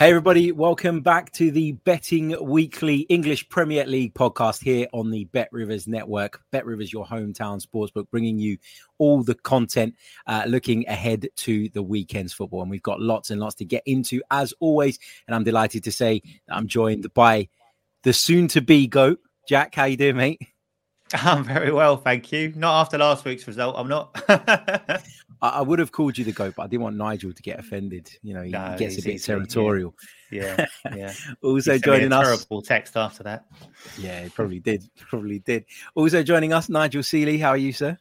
Hey, everybody, welcome back to the Betting Weekly English Premier League podcast here on the Bet Rivers Network. Bet Rivers, your hometown sportsbook, bringing you all the content uh, looking ahead to the weekend's football. And we've got lots and lots to get into, as always. And I'm delighted to say I'm joined by the soon to be GOAT. Jack, how you doing, mate? I'm very well, thank you. Not after last week's result, I'm not. I, I, would have called you the goat, but I didn't want Nigel to get mm. offended. You know, he no, gets a bit territorial. Yeah, yeah. also joining us, terrible text after that. Yeah, he probably did. Probably did. Also joining us, Nigel Seeley. How are you, sir?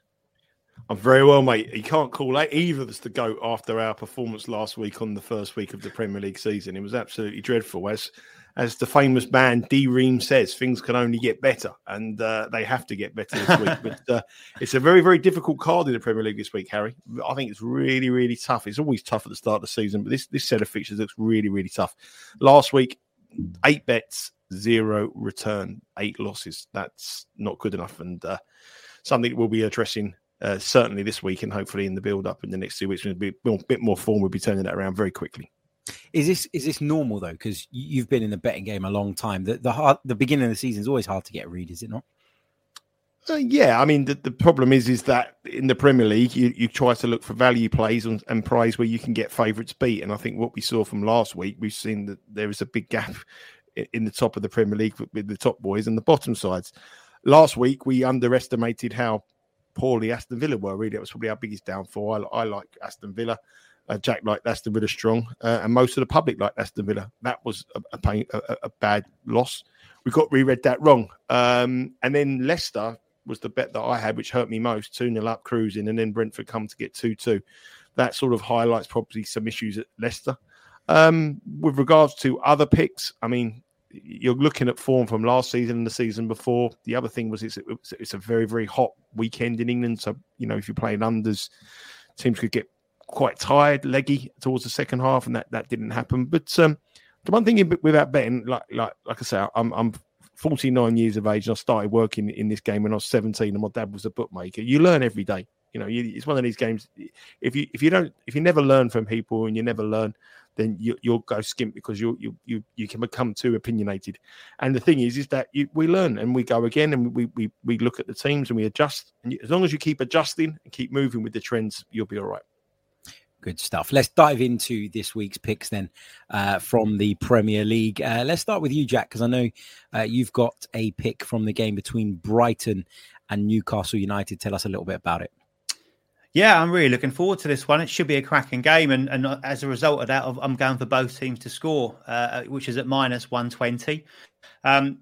I'm very well, mate. You can't call either of us the goat after our performance last week on the first week of the Premier League season. It was absolutely dreadful. As as the famous band D Ream says, things can only get better, and uh, they have to get better this week. but uh, it's a very, very difficult card in the Premier League this week, Harry. I think it's really, really tough. It's always tough at the start of the season, but this this set of fixtures looks really, really tough. Last week, eight bets, zero return, eight losses. That's not good enough, and uh, something we'll be addressing. Uh, certainly this week and hopefully in the build up in the next two weeks, we'll be a bit more form. We'll be turning that around very quickly. Is this is this normal though? Because you've been in the betting game a long time. The the hard, the beginning of the season is always hard to get a read, is it not? Uh, yeah, I mean the, the problem is is that in the Premier League you, you try to look for value plays and, and where you can get favourites beat, and I think what we saw from last week, we've seen that there is a big gap in the top of the Premier League with, with the top boys and the bottom sides. Last week we underestimated how poorly Aston Villa were. Really, it was probably our biggest downfall. I, I like Aston Villa. Uh, Jack liked Aston Villa strong, uh, and most of the public liked Aston Villa. That was a, a, pain, a, a bad loss. We got reread that wrong. Um, and then Leicester was the bet that I had, which hurt me most 2 0 up cruising, and then Brentford come to get 2 2. That sort of highlights probably some issues at Leicester. Um, with regards to other picks, I mean, you're looking at form from last season and the season before. The other thing was it's, it's a very, very hot weekend in England. So, you know, if you're playing unders, teams could get quite tired, leggy towards the second half, and that, that didn't happen. But um, the one thing without betting, like like like I say, I'm I'm 49 years of age, and I started working in this game when I was 17, and my dad was a bookmaker. You learn every day. You know, you, it's one of these games. If you if you don't if you never learn from people and you never learn, then you, will go skimp because you you you you can become too opinionated. And the thing is, is that you, we learn and we go again and we, we we look at the teams and we adjust. And as long as you keep adjusting and keep moving with the trends, you'll be all right. Good stuff. Let's dive into this week's picks then uh, from the Premier League. Uh, let's start with you, Jack, because I know uh, you've got a pick from the game between Brighton and Newcastle United. Tell us a little bit about it. Yeah, I'm really looking forward to this one. It should be a cracking game, and, and as a result of that, I'm going for both teams to score, uh, which is at minus 120. Um,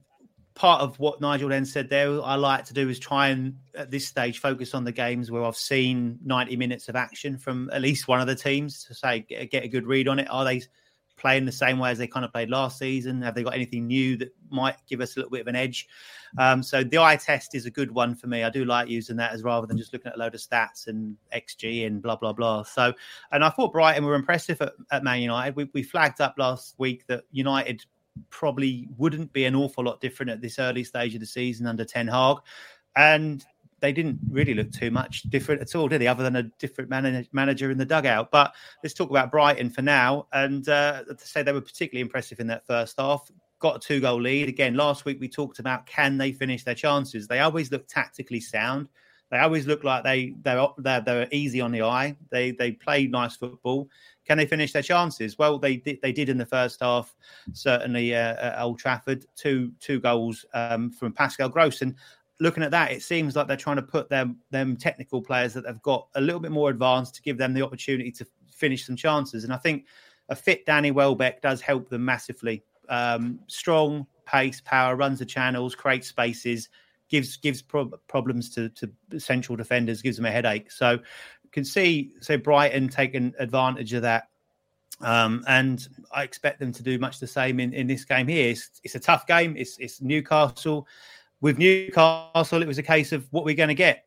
part of what Nigel then said there, I like to do is try and at this stage focus on the games where I've seen 90 minutes of action from at least one of the teams to say get a good read on it. Are they playing the same way as they kind of played last season? Have they got anything new that might give us a little bit of an edge? Um, so the eye test is a good one for me. I do like using that as rather than just looking at a load of stats and XG and blah blah blah. So, and I thought Brighton were impressive at, at Man United. We, we flagged up last week that United probably wouldn't be an awful lot different at this early stage of the season under Ten Hag. And they didn't really look too much different at all, did they? Other than a different man- manager in the dugout. But let's talk about Brighton for now. And uh, to say they were particularly impressive in that first half. Got a two goal lead. Again, last week we talked about can they finish their chances? They always look tactically sound. They always look like they they're, they're, they're easy on the eye. They they play nice football. Can they finish their chances? Well, they did. They did in the first half. Certainly uh, at Old Trafford, two two goals um, from Pascal Gross. And looking at that, it seems like they're trying to put them them technical players that they've got a little bit more advanced to give them the opportunity to finish some chances. And I think a fit Danny Welbeck does help them massively. Um, strong pace, power, runs the channels, creates spaces, gives gives pro- problems to, to central defenders, gives them a headache. So can see so Brighton taking advantage of that. Um, and I expect them to do much the same in, in this game here. It's, it's a tough game. It's, it's Newcastle. With Newcastle, it was a case of what we're going to get.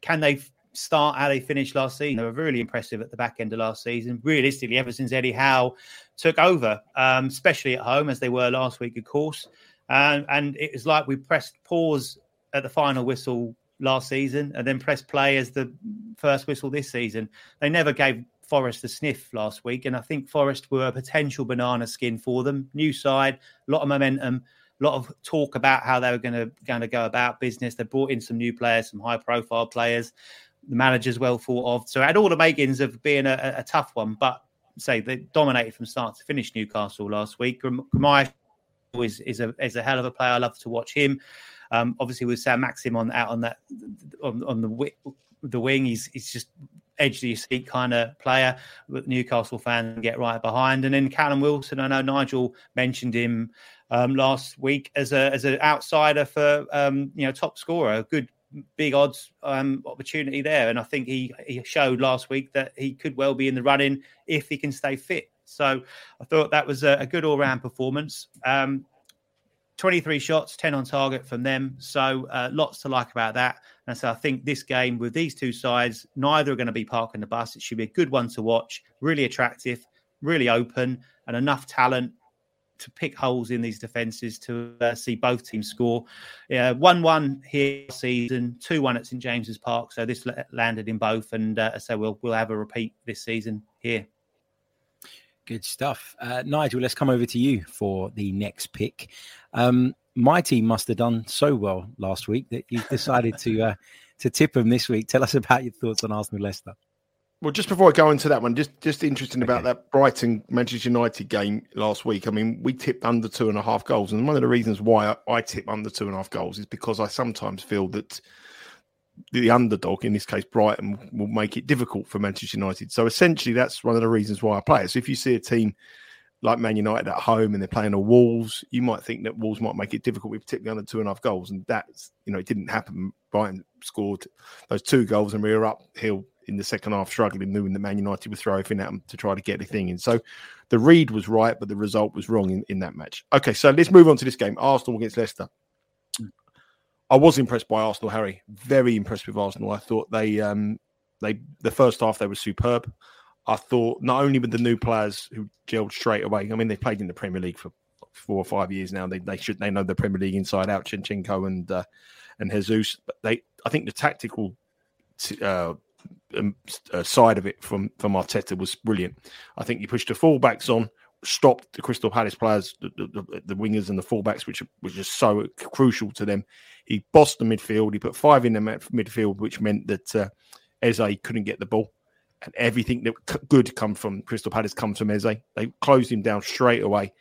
Can they start how they finished last season? They were really impressive at the back end of last season. Realistically, ever since Eddie Howe took over, um, especially at home as they were last week, of course. Um, and it was like we pressed pause at the final whistle last season and then pressed play as the first whistle this season. They never gave Forest a sniff last week, and I think Forest were a potential banana skin for them. New side, a lot of momentum, a lot of talk about how they were going to going to go about business. They brought in some new players, some high profile players. The manager's well thought of, so it had all the makings of being a, a tough one. But say they dominated from start to finish Newcastle last week. Guimaraes is is a is a hell of a player. I love to watch him. Um, obviously, with Saint-Maximin on out on that on, on the the wing, he's he's just edge of your seat kind of player. But Newcastle fans get right behind. And then Callum Wilson, I know Nigel mentioned him um, last week as a as an outsider for um, you know top scorer, a good big odds um, opportunity there. And I think he he showed last week that he could well be in the running if he can stay fit. So I thought that was a, a good all round performance. Um, 23 shots, 10 on target from them. So uh, lots to like about that. And so I think this game with these two sides, neither are going to be parking the bus. It should be a good one to watch, really attractive, really open, and enough talent to pick holes in these defences to uh, see both teams score. Yeah, 1 1 here season, 2 1 at St James's Park. So this landed in both. And uh, so we'll, we'll have a repeat this season here. Good stuff. Uh, Nigel, let's come over to you for the next pick. Um, my team must have done so well last week that you decided to uh, to tip them this week. Tell us about your thoughts on Arsenal Leicester. Well, just before I go into that one, just just interesting okay. about that Brighton Manchester United game last week. I mean, we tipped under two and a half goals, and one of the reasons why I, I tip under two and a half goals is because I sometimes feel that the underdog, in this case Brighton, will make it difficult for Manchester United. So essentially, that's one of the reasons why I play it. So if you see a team like Man United at home and they're playing the Wolves, you might think that Wolves might make it difficult, with particularly under two and a half goals. And that's, you know, it didn't happen. Brighton scored those two goals and we were uphill in the second half, struggling, knowing that Man United would throw everything at them to try to get the thing in. So the read was right, but the result was wrong in, in that match. Okay, so let's move on to this game Arsenal against Leicester. I was impressed by Arsenal, Harry. Very impressed with Arsenal. I thought they um they the first half they were superb. I thought not only with the new players who gelled straight away. I mean, they played in the Premier League for four or five years now. They they should they know the Premier League inside out. Zinchenko and uh, and Jesus, but they I think the tactical uh, um, uh, side of it from from Arteta was brilliant. I think he pushed the fullbacks on stopped the Crystal Palace players, the, the, the, wingers and the fullbacks, which was just so crucial to them. He bossed the midfield. He put five in the midfield, which meant that uh, Eze couldn't get the ball. And everything that good come from Crystal Palace comes from Eze. They closed him down straight away.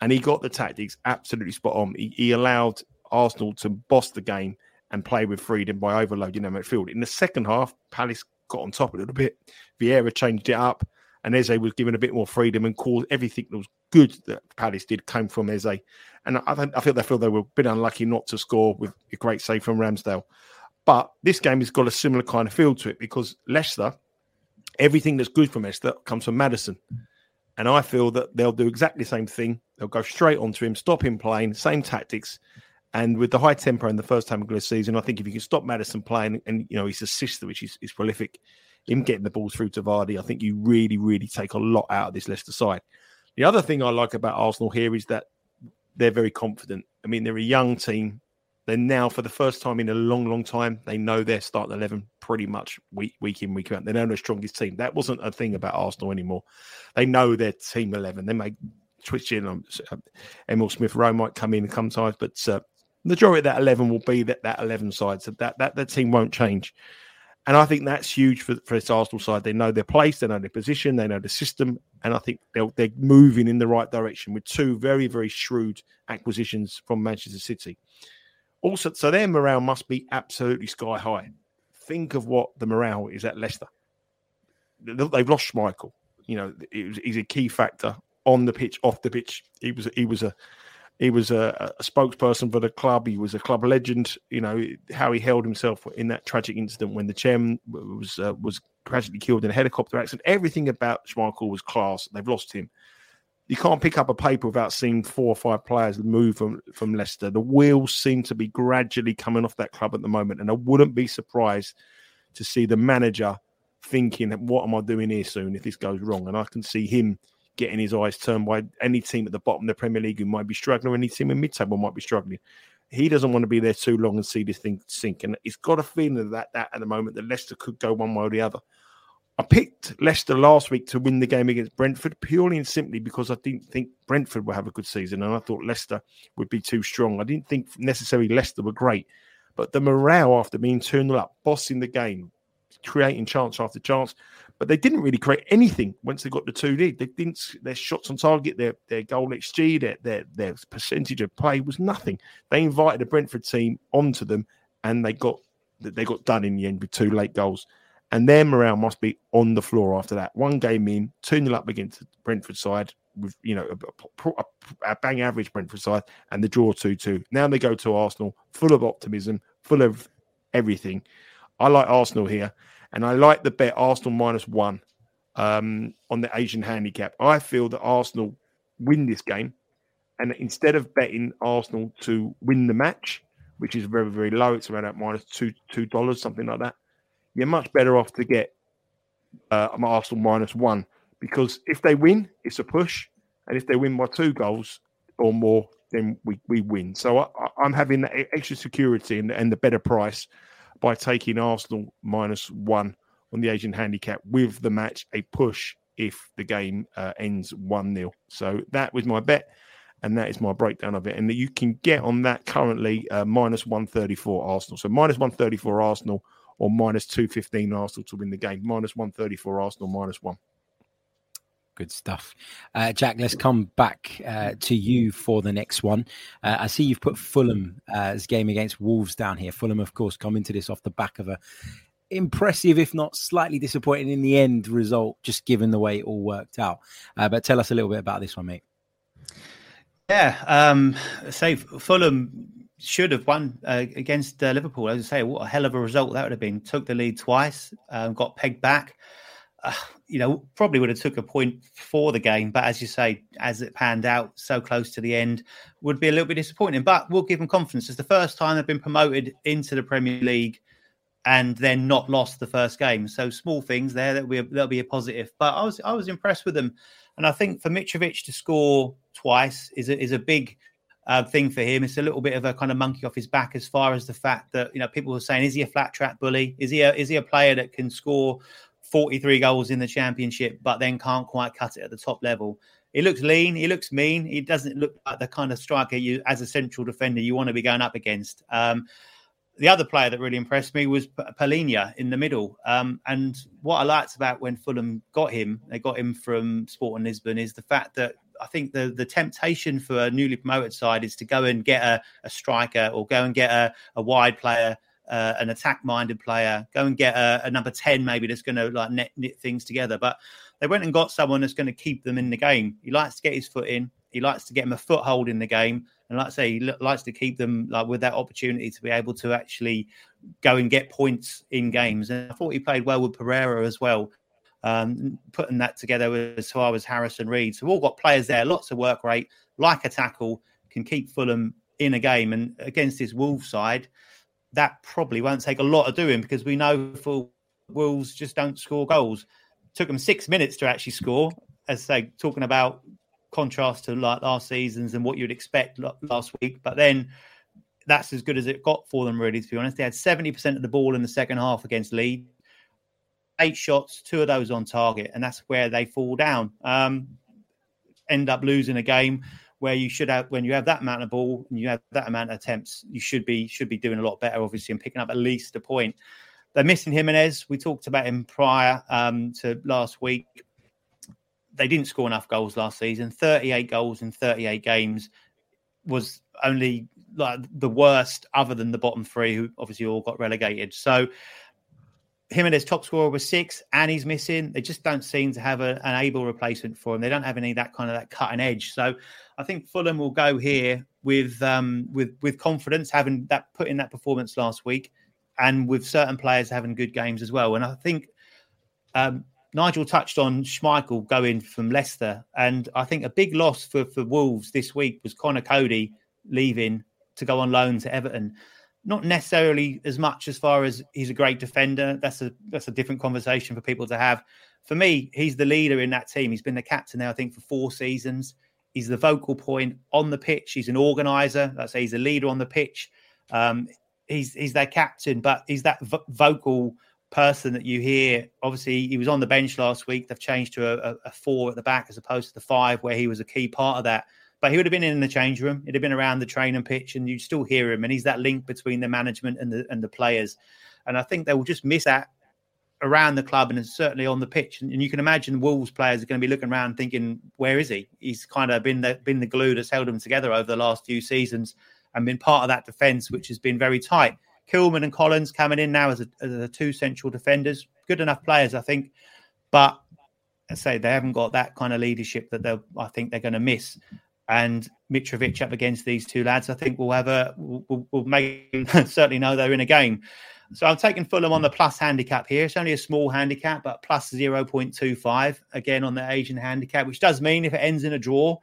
And he got the tactics absolutely spot on. He, he allowed Arsenal to boss the game and play with freedom by overloading their midfield. In the second half, Palace got on top a little bit. Vieira changed it up and Eze was given a bit more freedom and called everything that was good that Palace did came from Eze. And I, I feel they feel they were a bit unlucky not to score with a great save from Ramsdale. But this game has got a similar kind of feel to it because Leicester, everything that's good from Leicester comes from Maddison. And I feel that they'll do exactly the same thing. They'll go straight onto him, stop him playing, same tactics. And with the high tempo in the first time of the season, I think if you can stop Maddison playing and you know his assist, which is, is prolific, him getting the balls through to Vardy, I think you really, really take a lot out of this Leicester side. The other thing I like about Arsenal here is that they're very confident. I mean, they're a young team. They're now, for the first time in a long, long time, they know their starting 11 pretty much week, week in, week out. They know their strongest team. That wasn't a thing about Arsenal anymore. They know their team 11. They may switch in. Um, Emile Smith Rowe might come in sometimes, but uh, majority of that 11 will be that, that 11 side. So that, that, that team won't change. And I think that's huge for, for this Arsenal side. They know their place, they know their position, they know the system, and I think they're, moving in the right direction with two very, very shrewd acquisitions from Manchester City. Also, so their morale must be absolutely sky high. Think of what the morale is at Leicester. They've lost Schmeichel. you know, he's a key factor on the pitch, off the pitch. He was he was a he was a, a, spokesperson for the club. He was a club legend. You know how he held himself in that tragic incident when the chairman was uh, was tragically killed in a helicopter accident. Everything about Schmeichel was class. They've lost him. You can't pick up a paper without seeing four or five players move from, from Leicester. The wheels seem to be gradually coming off that club at the moment, and I wouldn't be surprised to see the manager thinking, "What am I doing here soon if this goes wrong?" And I can see him getting his eyes turned by any team at the bottom of the Premier League who might be struggling, or any team in mid-table might be struggling. He doesn't want to be there too long and see this thing sink. And he's got a feeling that that at the moment that Leicester could go one way or the other. I picked Leicester last week to win the game against Brentford purely and simply because I didn't think Brentford would have a good season, and I thought Leicester would be too strong. I didn't think necessarily Leicester were great, but the morale after being turned up, bossing the game, creating chance after chance, but they didn't really create anything once they got the two lead. They didn't. Their shots on target, their their goal xG, their their their percentage of play was nothing. They invited the Brentford team onto them, and they got they got done in the end with two late goals. And their morale must be on the floor after that. One game in, 2 0 up against the Brentford side with, you know, a, a, a bang average Brentford side and the draw 2 2. Now they go to Arsenal, full of optimism, full of everything. I like Arsenal here. And I like the bet Arsenal minus one um, on the Asian handicap. I feel that Arsenal win this game. And instead of betting Arsenal to win the match, which is very, very low, it's around at minus two two dollars, something like that. You're much better off to get uh, Arsenal minus one because if they win, it's a push, and if they win by two goals or more, then we, we win. So I, am having that extra security and, and the better price by taking Arsenal minus one on the Asian handicap with the match a push if the game uh, ends 1 0. So that was my bet, and that is my breakdown of it. And that you can get on that currently uh, minus 134 Arsenal. So minus 134 Arsenal or minus 215 Arsenal to win the game. Minus 134 Arsenal, minus one. Good stuff. Uh, Jack, let's come back uh, to you for the next one. Uh, I see you've put Fulham as game against Wolves down here. Fulham, of course, come into this off the back of a impressive, if not slightly disappointing in the end result, just given the way it all worked out. Uh, but tell us a little bit about this one, mate. Yeah, um, say Fulham should have won uh, against uh, Liverpool. As I say, what a hell of a result that would have been. Took the lead twice, um, got pegged back you know, probably would have took a point for the game. But as you say, as it panned out so close to the end, would be a little bit disappointing. But we'll give them confidence. It's the first time they've been promoted into the Premier League and then not lost the first game. So small things there that will that'll be a positive. But I was I was impressed with them, and I think for Mitrovic to score twice is a, is a big. Uh, thing for him. It's a little bit of a kind of monkey off his back as far as the fact that you know people were saying, is he a flat track bully? Is he a, is he a player that can score 43 goals in the championship, but then can't quite cut it at the top level. He looks lean. He looks mean. He doesn't look like the kind of striker you, as a central defender, you want to be going up against. Um, the other player that really impressed me was Palhinha in the middle. Um, and what I liked about when Fulham got him, they got him from Sporting Lisbon, is the fact that I think the the temptation for a newly promoted side is to go and get a, a striker or go and get a, a wide player uh, an attack-minded player. Go and get a, a number ten, maybe that's going to like knit, knit things together. But they went and got someone that's going to keep them in the game. He likes to get his foot in. He likes to get him a foothold in the game, and like I say, he likes to keep them like with that opportunity to be able to actually go and get points in games. And I thought he played well with Pereira as well. Um, putting that together as far as Harrison Reid. So we've all got players there, lots of work rate, like a tackle, can keep Fulham in a game. And against this Wolves side, that probably won't take a lot of doing because we know for Wolves just don't score goals. took them six minutes to actually score. As say, talking about contrast to like last seasons and what you'd expect last week, but then that's as good as it got for them. Really, to be honest, they had seventy percent of the ball in the second half against Leeds. Eight shots, two of those on target, and that's where they fall down. Um, end up losing a game where you should have when you have that amount of ball and you have that amount of attempts, you should be should be doing a lot better, obviously, and picking up at least a point. They're missing Jimenez. We talked about him prior um, to last week. They didn't score enough goals last season. 38 goals in 38 games was only like the worst, other than the bottom three, who obviously all got relegated. So Jimenez top scorer was six, and he's missing. They just don't seem to have a, an able replacement for him. They don't have any that kind of that cutting edge. So I think Fulham will go here with um, with with confidence, having that put in that performance last week, and with certain players having good games as well. And I think um, Nigel touched on Schmeichel going from Leicester, and I think a big loss for for Wolves this week was Conor Coady leaving to go on loan to Everton. Not necessarily as much as far as he's a great defender. That's a that's a different conversation for people to have. For me, he's the leader in that team. He's been the captain now, I think, for four seasons. He's the vocal point on the pitch. He's an organizer. Let's say he's a leader on the pitch. Um, he's he's their captain, but he's that vo- vocal person that you hear. Obviously, he was on the bench last week. They've changed to a, a, four at the back as opposed to the five, where he was a key part of that. But he would have been in the change room. He'd have been around the training pitch, and you'd still hear him. And he's that link between the management and the and the players. And I think they will just miss that around the club and certainly on the pitch. And, and, you can imagine Wolves players are going to be looking around thinking, "Where is he? He's kind of been the been the glue that's held them together over the last few seasons and been part of that defence, which has been very tight." Kilman and Collins coming in now as, a, as the two central defenders. Good enough players, I think. But I say they haven't got that kind of leadership that they I think they're going to miss. And Mitrovic up against these two lads, I think we'll have a will, will make certainly know they're in a game. So I'm taking Fulham on the plus handicap here. It's only a small handicap, but plus 0.25 again on the Asian handicap, which does mean if it ends in a draw,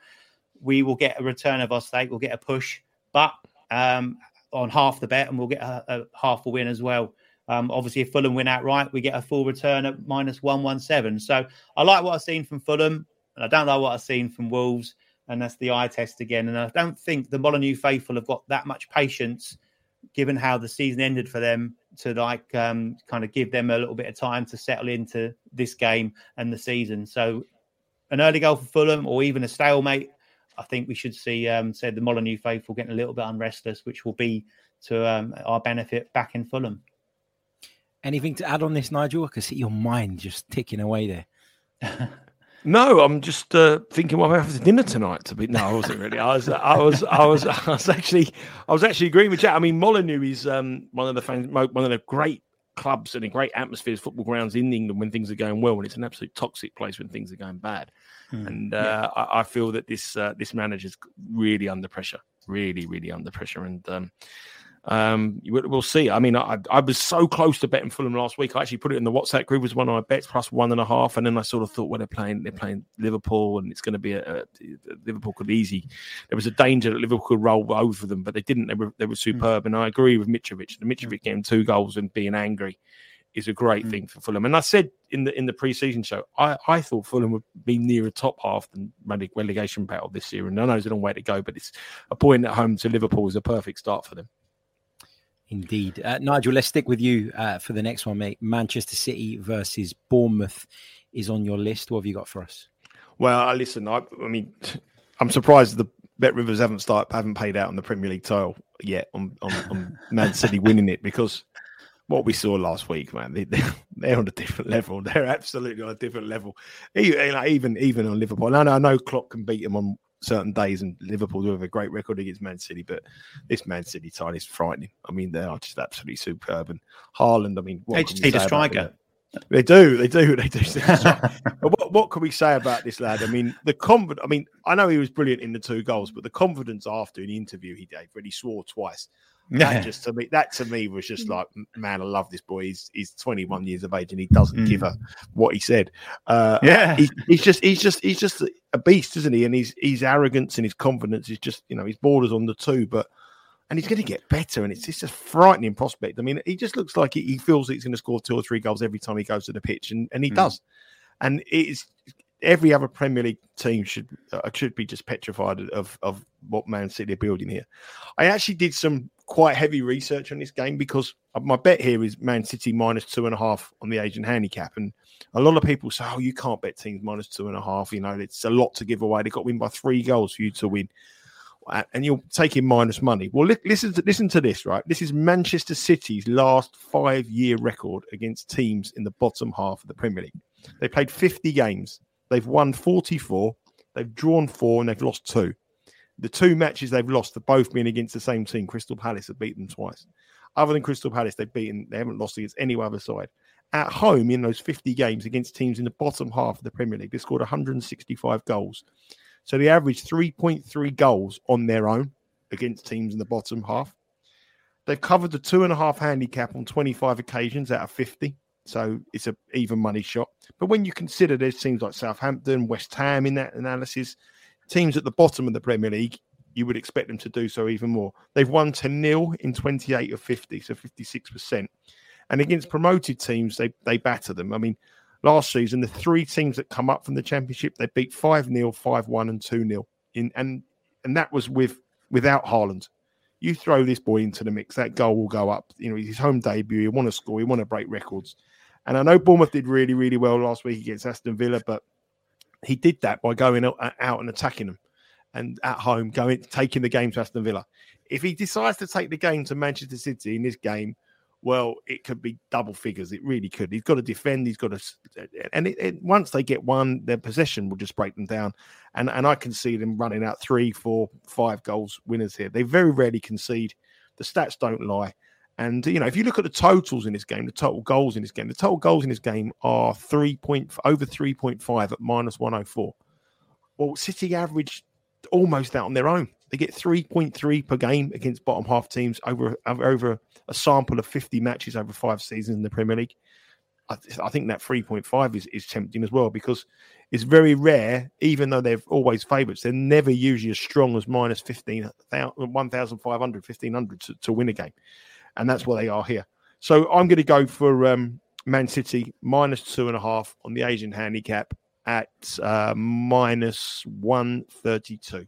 we will get a return of our stake. We'll get a push. But um, on half the bet, and we'll get a, a half a win as well. Um, obviously, if Fulham win outright, we get a full return at minus one one seven. So I like what I've seen from Fulham, and I don't like what I've seen from Wolves, and that's the eye test again. And I don't think the Molyneux faithful have got that much patience, given how the season ended for them, to like um, kind of give them a little bit of time to settle into this game and the season. So an early goal for Fulham, or even a stalemate, I think we should see, um, say, the Molyneux faithful getting a little bit unrestless, which will be to um, our benefit back in Fulham. Anything to add on this, Nigel? I can see your mind just ticking away there. no, I'm just uh, thinking what well, I'm having for dinner tonight. To be no, I wasn't really. I was, I was, I was, I was actually, I was actually agreeing with Jack. I mean, Molyneux is um, one of the fans, one of the great clubs and a great atmospheres, football grounds in England when things are going well, and it's an absolute toxic place when things are going bad. Mm, and uh, yeah. I, I, feel that this uh, this manager's really under pressure, really, really under pressure. And um, um, we'll see. I mean, I, I was so close to betting Fulham last week. I actually put it in the WhatsApp group as one of my bets plus one and a half, and then I sort of thought, well, they're playing, they're playing Liverpool, and it's going to be a, a, Liverpool could be easy. There was a danger that Liverpool could roll over them, but they didn't. They were they were hmm. superb, mm. and I agree with Mitrovic. The Mitrovic getting two goals and being angry is a great mm. thing for Fulham. And I said in the in the preseason show, I, I thought Fulham would be near a top half than relegation battle this year. And I know there's a long way to go, but it's a point at home to Liverpool is a perfect start for them. Indeed, uh, Nigel. Let's stick with you uh, for the next one, mate. Manchester City versus Bournemouth is on your list. What have you got for us? Well, listen, I, I mean, I'm surprised the Bet Rivers haven't start haven't paid out on the Premier League title yet on on, on Man City winning it because what we saw last week, man, they, they're on a different level. They're absolutely on a different level. Even even, even on Liverpool. I know, I know Klopp can beat them on certain days, and Liverpool do have a great record against Man City, but this Man City side is frightening. I mean, they are just absolutely superb. And Haaland, I mean, what they need a striker. They do, they do, they do. what, what can we say about this lad? I mean, the confidence. I mean, I know he was brilliant in the two goals, but the confidence after the interview he gave, when he swore twice, that just to me, that to me was just like, man, I love this boy. He's he's 21 years of age and he doesn't mm. give a what he said. Uh, yeah, he, he's just he's just he's just a beast, isn't he? And his his arrogance and his confidence is just you know his borders on the two, but and he's going to get better. And it's just a frightening prospect. I mean, he just looks like he, he feels that he's going to score two or three goals every time he goes to the pitch, and and he mm. does. And it's every other Premier League team should uh, should be just petrified of of what Man City are building here. I actually did some quite heavy research on this game because uh, my bet here is Man City minus two and a half on the Asian handicap, and a lot of people say, "Oh, you can't bet teams minus two and a half. You know, it's a lot to give away. They got to win by three goals for you to win." Uh, and you're taking minus money. Well, listen to listen to this, right? This is Manchester City's last five-year record against teams in the bottom half of the Premier League. They played 50 games. They've won 44. They've drawn four, and they've lost two. The two matches they've lost have both been against the same team. Crystal Palace have beaten them twice. Other than Crystal Palace, they've beaten, they haven't lost against any other side. at home in those 50 games against teams in the bottom half of the Premier League. They scored 165 goals. So they averaged 3.3 goals on their own against teams in the bottom half. They've covered the two and a half handicap on 25 occasions out of 50. So it's a even money shot. But when you consider there's teams like Southampton, West Ham in that analysis, teams at the bottom of the Premier League, you would expect them to do so even more. They've won 10 0 in 28 of 50, so 56%. And against promoted teams, they, they batter them. I mean, last season, the three teams that come up from the championship, they beat 5 0, 5 1, and 2 0. And, and that was with without Haaland. You throw this boy into the mix, that goal will go up. You know, his home debut, he want to score, he want to break records. And I know Bournemouth did really, really well last week against Aston Villa, but he did that by going out and attacking them and at home going taking the game to Aston Villa. If he decides to take the game to Manchester City in this game, well, it could be double figures. It really could. He's got to defend. He's got to, and it, it, once they get one, their possession will just break them down. And and I can see them running out three, four, five goals winners here. They very rarely concede. The stats don't lie. And you know, if you look at the totals in this game, the total goals in this game, the total goals in this game are three point over three point five at minus one hundred four. Well, City average almost out on their own. They get 3.3 per game against bottom half teams over over a sample of 50 matches over five seasons in the Premier League. I, I think that 3.5 is, is tempting as well because it's very rare, even though they're always favourites, they're never usually as strong as minus 15, 1,500, 1,500 to, to win a game. And that's what they are here. So I'm going to go for um, Man City minus two and a half on the Asian handicap at uh, minus 132.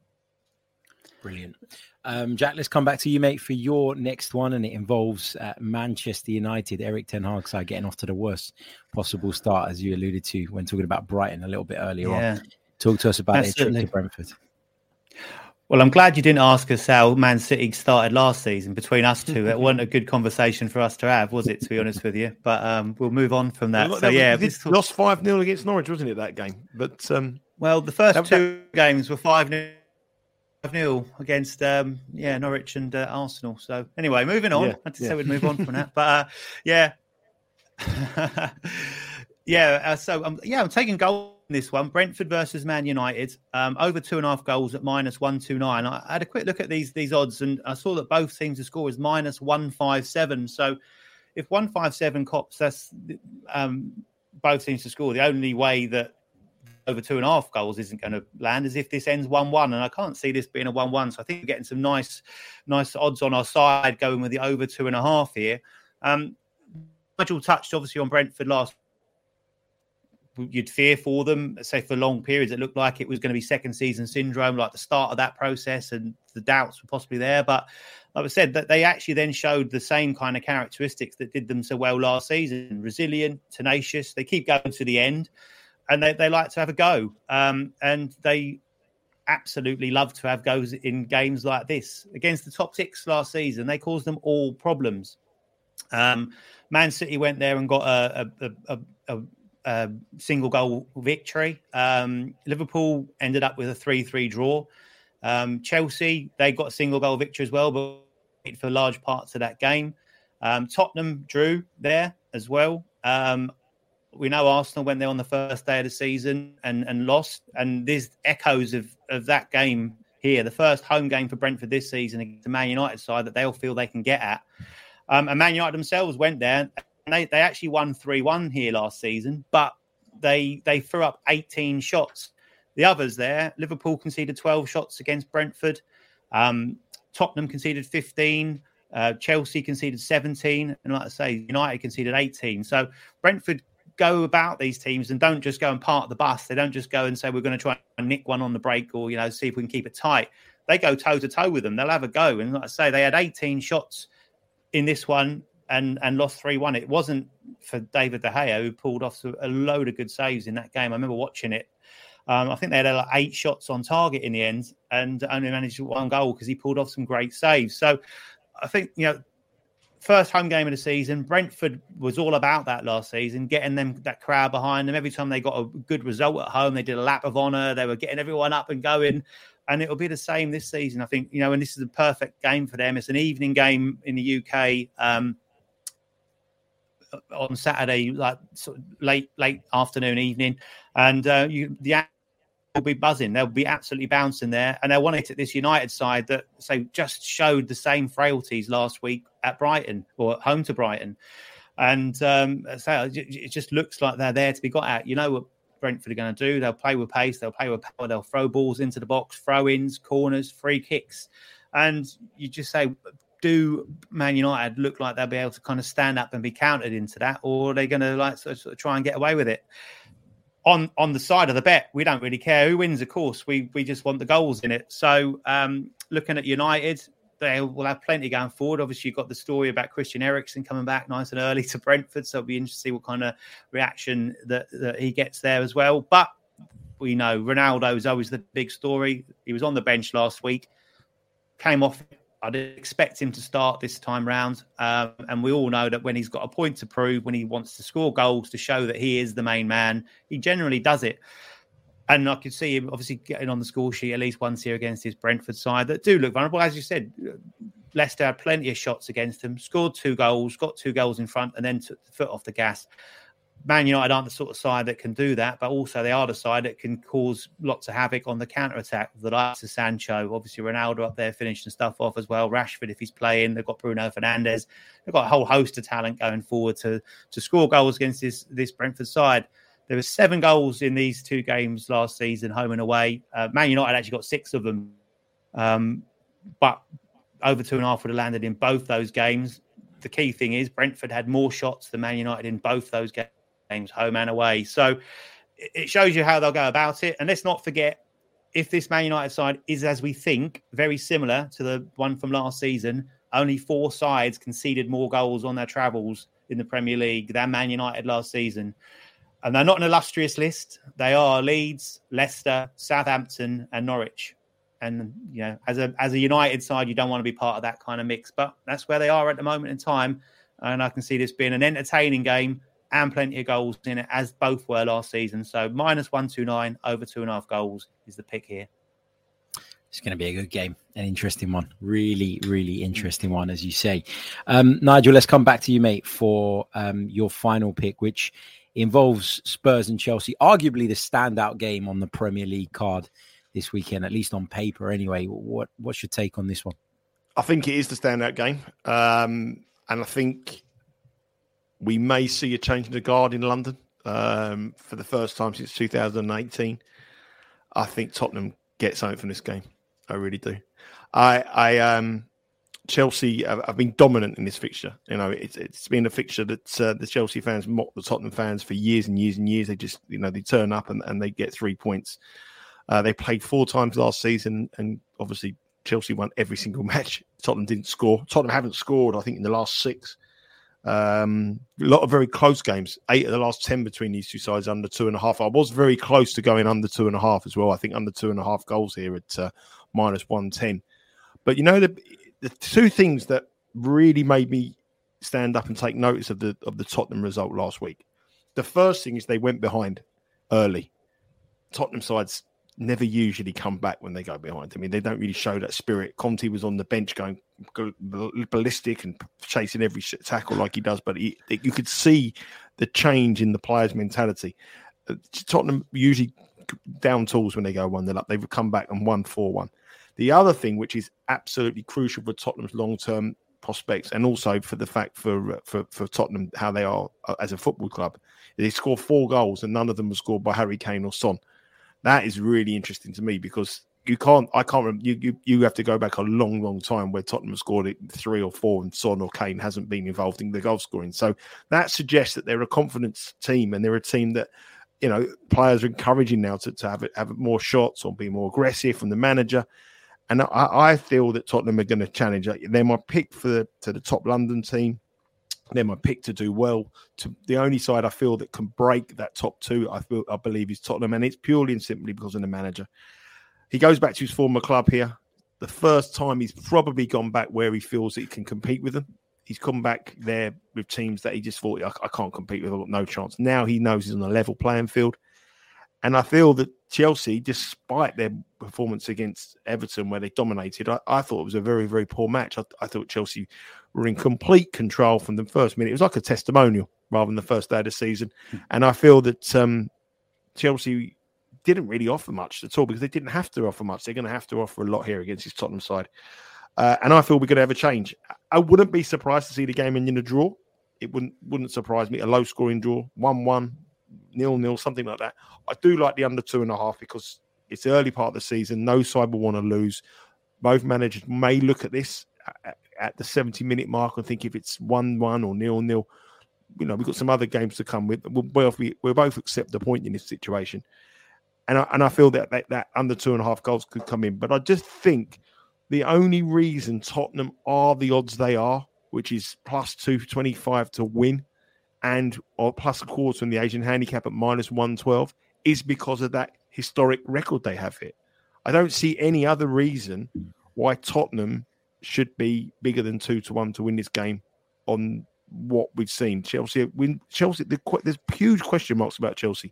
Brilliant. Um, Jack, let's come back to you, mate, for your next one, and it involves uh, Manchester United. Erik Ten Hag side getting off to the worst possible start, as you alluded to when talking about Brighton a little bit earlier yeah. on. Talk to us about Absolutely. it to Brentford. Well, I'm glad you didn't ask us how Man City started last season. Between us two, it wasn't a good conversation for us to have, was it? To be honest with you, but um, we'll move on from that. so yeah, lost five 0 against Norwich, wasn't it that game? But um, well, the first that, two that... games were five 0 0 against um, yeah Norwich and uh, Arsenal. So anyway, moving on. Yeah, I had to yeah. say we'd move on from that, but uh, yeah, yeah. Uh, so um, yeah, I'm taking goal this one Brentford versus Man United, um, over two and a half goals at minus one two nine. I had a quick look at these these odds, and I saw that both teams to score is minus one five seven. So, if one five seven cops, that's um, both teams to score. The only way that over two and a half goals isn't going to land is if this ends one one, and I can't see this being a one one. So I think we're getting some nice nice odds on our side going with the over two and a half here. Um, Nigel touched obviously on Brentford last you'd fear for them, say for long periods. It looked like it was going to be second season syndrome, like the start of that process, and the doubts were possibly there. But like I said, that they actually then showed the same kind of characteristics that did them so well last season: resilient, tenacious. They keep going to the end, and they, they like to have a go. Um, and they absolutely love to have goes in games like this against the top six last season. They caused them all problems. Um, Man City went there and got a, a, a, a a single goal victory. Um, Liverpool ended up with a 3 3 draw. Um, Chelsea, they got a single goal victory as well, but for large parts of that game. Um, Tottenham drew there as well. Um, we know Arsenal went there on the first day of the season and, and lost. And there's echoes of, of that game here, the first home game for Brentford this season against the Man United side that they'll feel they can get at. Um, and Man United themselves went there they, they actually won 3 1 here last season, but they they threw up 18 shots. The others there, Liverpool conceded 12 shots against Brentford. Um, Tottenham conceded 15. Uh, Chelsea conceded 17. And like I say, United conceded 18. So Brentford go about these teams and don't just go and park the bus. They don't just go and say, we're going to try and nick one on the break or, you know, see if we can keep it tight. They go toe to toe with them. They'll have a go. And like I say, they had 18 shots in this one and and lost three one. It wasn't for David De Gea who pulled off a load of good saves in that game. I remember watching it. Um, I think they had like eight shots on target in the end, and only managed one goal because he pulled off some great saves. So I think you know. First home game of the season, Brentford was all about that last season, getting them that crowd behind them. Every time they got a good result at home, they did a lap of honour. They were getting everyone up and going and it'll be the same this season. I think you know, and this is a perfect game for them. It's an evening game in the UK. Um, on Saturday, like sort of late late afternoon, evening, and uh, you the will be buzzing. They'll be absolutely bouncing there, and they'll want it at this United side that so just showed the same frailties last week at Brighton or at home to Brighton, and um, so it just looks like they're there to be got at. You know what Brentford are going to do? They'll play with pace, they'll play with power, they'll throw balls into the box, throw ins, corners, free kicks, and you just say. Do Man United look like they'll be able to kind of stand up and be countered into that, or are they going to like sort of, sort of try and get away with it? on on the side of the bet, we don't really care who wins. Of course, we we just want the goals in it. So, um, looking at United, they will have plenty going forward. Obviously, you've got the story about Christian Eriksen coming back nice and early to Brentford, so it'll be interesting to see what kind of reaction that, that he gets there as well. But we know Ronaldo is always the big story. He was on the bench last week, came off I'd expect him to start this time round. Um, and we all know that when he's got a point to prove, when he wants to score goals to show that he is the main man, he generally does it. And I could see him obviously getting on the score sheet at least once here against his Brentford side that do look vulnerable. As you said, Leicester had plenty of shots against him, scored two goals, got two goals in front, and then took the foot off the gas. Man United aren't the sort of side that can do that, but also they are the side that can cause lots of havoc on the counter attack. The likes of Sancho, obviously Ronaldo up there finishing stuff off as well. Rashford, if he's playing, they've got Bruno Fernandes. They've got a whole host of talent going forward to to score goals against this this Brentford side. There were seven goals in these two games last season, home and away. Uh, Man United actually got six of them, um, but over two and a half would have landed in both those games. The key thing is Brentford had more shots than Man United in both those games games, home and away. So it shows you how they'll go about it. And let's not forget, if this Man United side is as we think, very similar to the one from last season, only four sides conceded more goals on their travels in the Premier League than Man United last season. And they're not an illustrious list. They are Leeds, Leicester, Southampton, and Norwich. And you know, as a as a United side, you don't want to be part of that kind of mix. But that's where they are at the moment in time. And I can see this being an entertaining game and plenty of goals in it, as both were last season. So minus one two nine over two and a half goals is the pick here. It's going to be a good game, an interesting one, really, really interesting one, as you say. Um, Nigel, let's come back to you, mate, for um, your final pick, which involves Spurs and Chelsea, arguably the standout game on the Premier League card this weekend, at least on paper. Anyway, what what's your take on this one? I think it is the standout game, um, and I think we may see a change in the guard in London um, for the first time since 2018. I think Tottenham get something from this game. I really do. I, I, um, Chelsea have, have been dominant in this fixture. You know, it's it's been a fixture that uh, the Chelsea fans mock the Tottenham fans for years and years and years. They just, you know, they turn up and, and they get three points. Uh, they played four times last season, and obviously Chelsea won every single match. Tottenham didn't score. Tottenham haven't scored, I think, in the last six. Um, a lot of very close games. Eight of the last ten between these two sides under two and a half. I was very close to going under two and a half as well. I think under two and a half goals here at uh, minus one ten. But you know the the two things that really made me stand up and take notice of the of the Tottenham result last week. The first thing is they went behind early. Tottenham sides never usually come back when they go behind. I mean, they don't really show that spirit. Conte was on the bench going ballistic and chasing every tackle like he does, but he, you could see the change in the players' mentality. Uh, Tottenham usually down tools when they go one nil up. They've come back and won four one. The other thing, which is absolutely crucial for Tottenham's long term prospects, and also for the fact for, for for Tottenham how they are uh, as a football club, they scored four goals and none of them were scored by Harry Kane or Son. That is really interesting to me because you can't. I can't. Remember, you you you have to go back a long, long time where Tottenham scored it three or four, and Son or Kane hasn't been involved in the goal scoring. So that suggests that they're a confidence team, and they're a team that you know players are encouraging now to, to have it, have more shots or be more aggressive from the manager. And I, I feel that Tottenham are going to challenge. They're my pick for the, to the top London team. They're my pick to do well. To the only side I feel that can break that top two, I feel I believe is Tottenham, and it's purely and simply because of the manager. He goes back to his former club here. The first time he's probably gone back where he feels that he can compete with them. He's come back there with teams that he just thought I, I can't compete with. I've got no chance. Now he knows he's on a level playing field, and I feel that Chelsea, despite their performance against Everton, where they dominated, I, I thought it was a very, very poor match. I, I, thought Chelsea were in complete control from the first minute. It was like a testimonial. rather than the first day of the season. And I feel that um, Chelsea didn't really offer much at all because they didn't have to offer much. They're going to have to offer a lot here against this Tottenham side. Uh, and I feel we're going to have a change. I wouldn't be surprised to see the game end in a draw. It wouldn't wouldn't surprise me. A low scoring draw, one one, nil nil, something like that. I do like the under two and a half because it's early part of the season. No side will want to lose. Both managers may look at this at the 70 minute mark and think if it's 1 1 or nil nil, you know, we've got some other games to come with. We'll both, we'll both accept the point in this situation. And I, and I feel that, that that under two and a half goals could come in. But I just think the only reason Tottenham are the odds they are, which is plus 225 to win and or plus a quarter in the Asian handicap at minus 112, is because of that historic record they have here. I don't see any other reason why Tottenham should be bigger than two to one to win this game on what we've seen. Chelsea win. Chelsea. There's huge question marks about Chelsea.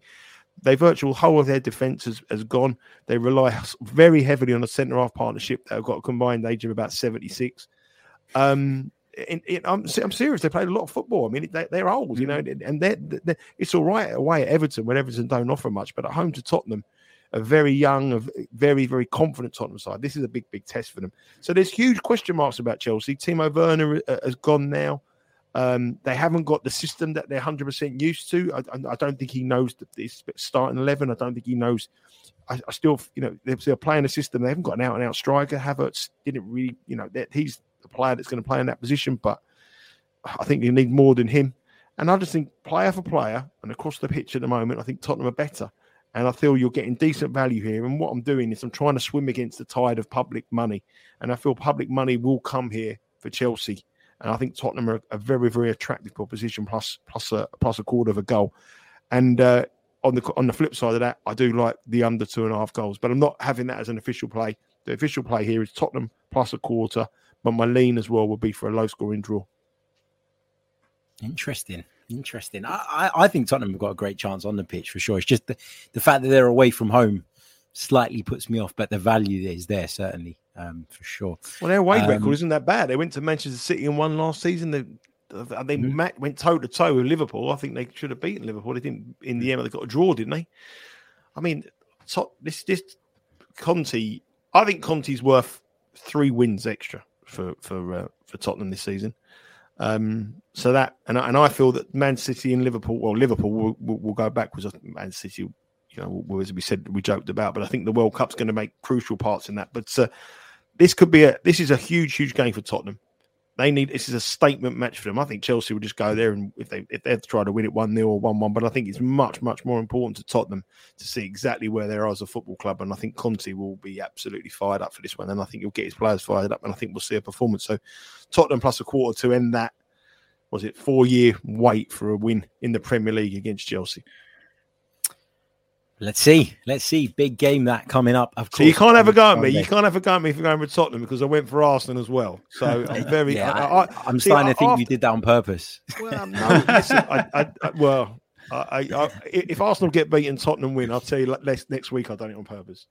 Their virtual whole of their defence has, has gone. They rely very heavily on a centre half partnership that have got a combined age of about 76. Um, in, in, I'm, I'm serious. They played a lot of football. I mean, they, are old, you know, mm. and they're, they're, it's all right away at Everton when Everton don't offer much, but at home to Tottenham, a very young, a very, very confident Tottenham side. This is a big, big test for them. So there's huge question marks about Chelsea. Timo Werner uh, has gone now. Um, they haven't got the system that they're 100% used to. I, I don't think he knows this starting 11. I don't think he knows. I, I still, you know, they're, they're, playing a system. They haven't got an out and out striker. Havertz didn't really, you know, he's player that's going to play in that position, but I think you need more than him. And I just think player for player and across the pitch at the moment, I think Tottenham are better. And I feel you're getting decent value here. And what I'm doing is I'm trying to swim against the tide of public money. And I feel public money will come here for Chelsea. And I think Tottenham are a very, very attractive proposition, plus plus a plus a quarter of a goal. And uh, on the on the flip side of that, I do like the under two and a half goals, but I'm not having that as an official play. The official play here is Tottenham plus a quarter, but my lean as well would be for a low scoring draw. Interesting. Interesting. I, I, I, think Tottenham have got a great chance on the pitch for sure. It's just the, the fact that they're away from home slightly puts me off, but the value is there certainly um, for sure. Well, their away um, record isn't that bad. They went to Manchester City and won last season. They they mm-hmm. went toe to toe with Liverpool. I think they should have beaten Liverpool. They didn't in the end. They got a draw, didn't they? I mean, top, this this Conte. I think Conte's worth three wins extra for for uh, for Tottenham this season. Um, so that and I, and I feel that Man City and Liverpool, well, Liverpool will, will, will go backwards. Man City, you know, as we said, we joked about, but I think the World Cup's going to make crucial parts in that. But uh, this could be a this is a huge, huge game for Tottenham. They need this is a statement match for them. I think Chelsea will just go there and if they if they try to win it one 0 or one one, but I think it's much much more important to Tottenham to see exactly where they are as a football club, and I think Conte will be absolutely fired up for this one, and I think he'll get his players fired up, and I think we'll see a performance. So Tottenham plus a quarter to end that was it four year wait for a win in the Premier League against Chelsea. Let's see. Let's see. Big game that coming up. Of course. So you can't have a go at me. You can't have a go at me for going with Tottenham because I went for Arsenal as well. So I'm very. yeah, I, am starting I, to think after, you did that on purpose. Well, no, listen, I, well, if Arsenal get beaten, Tottenham win. I'll tell you next week. I've done it on purpose.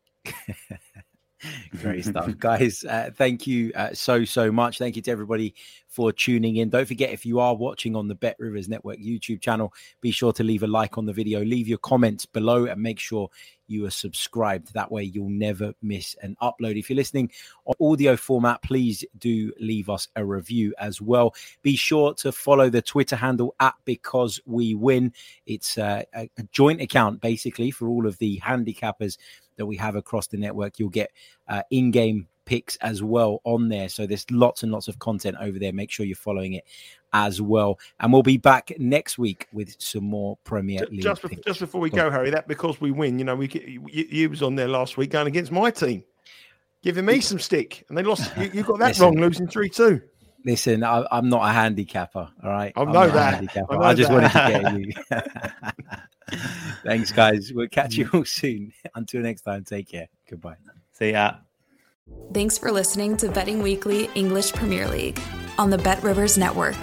Great stuff, guys. Uh, thank you uh, so, so much. Thank you to everybody for tuning in. Don't forget, if you are watching on the Bet Rivers Network YouTube channel, be sure to leave a like on the video, leave your comments below, and make sure you are subscribed. That way, you'll never miss an upload. If you're listening on audio format, please do leave us a review as well. Be sure to follow the Twitter handle at Because We Win. It's uh, a, a joint account, basically, for all of the handicappers that we have across the network. You'll get uh, in game picks as well on there. So there's lots and lots of content over there. Make sure you're following it as well. And we'll be back next week with some more Premier League. Just, picks. just before we go, Harry, that because we win, you know, we you, you was on there last week going against my team, giving me some stick, and they lost. you, you got that Listen, wrong, losing three two. Listen, I, am not a handicapper. All right, I know that. I, know I, just that. wanted to get you. Thanks, guys. We'll catch you mm. all soon. Until next time, take care. Goodbye. See ya. Thanks for listening to Betting Weekly English Premier League on the Bet Rivers Network.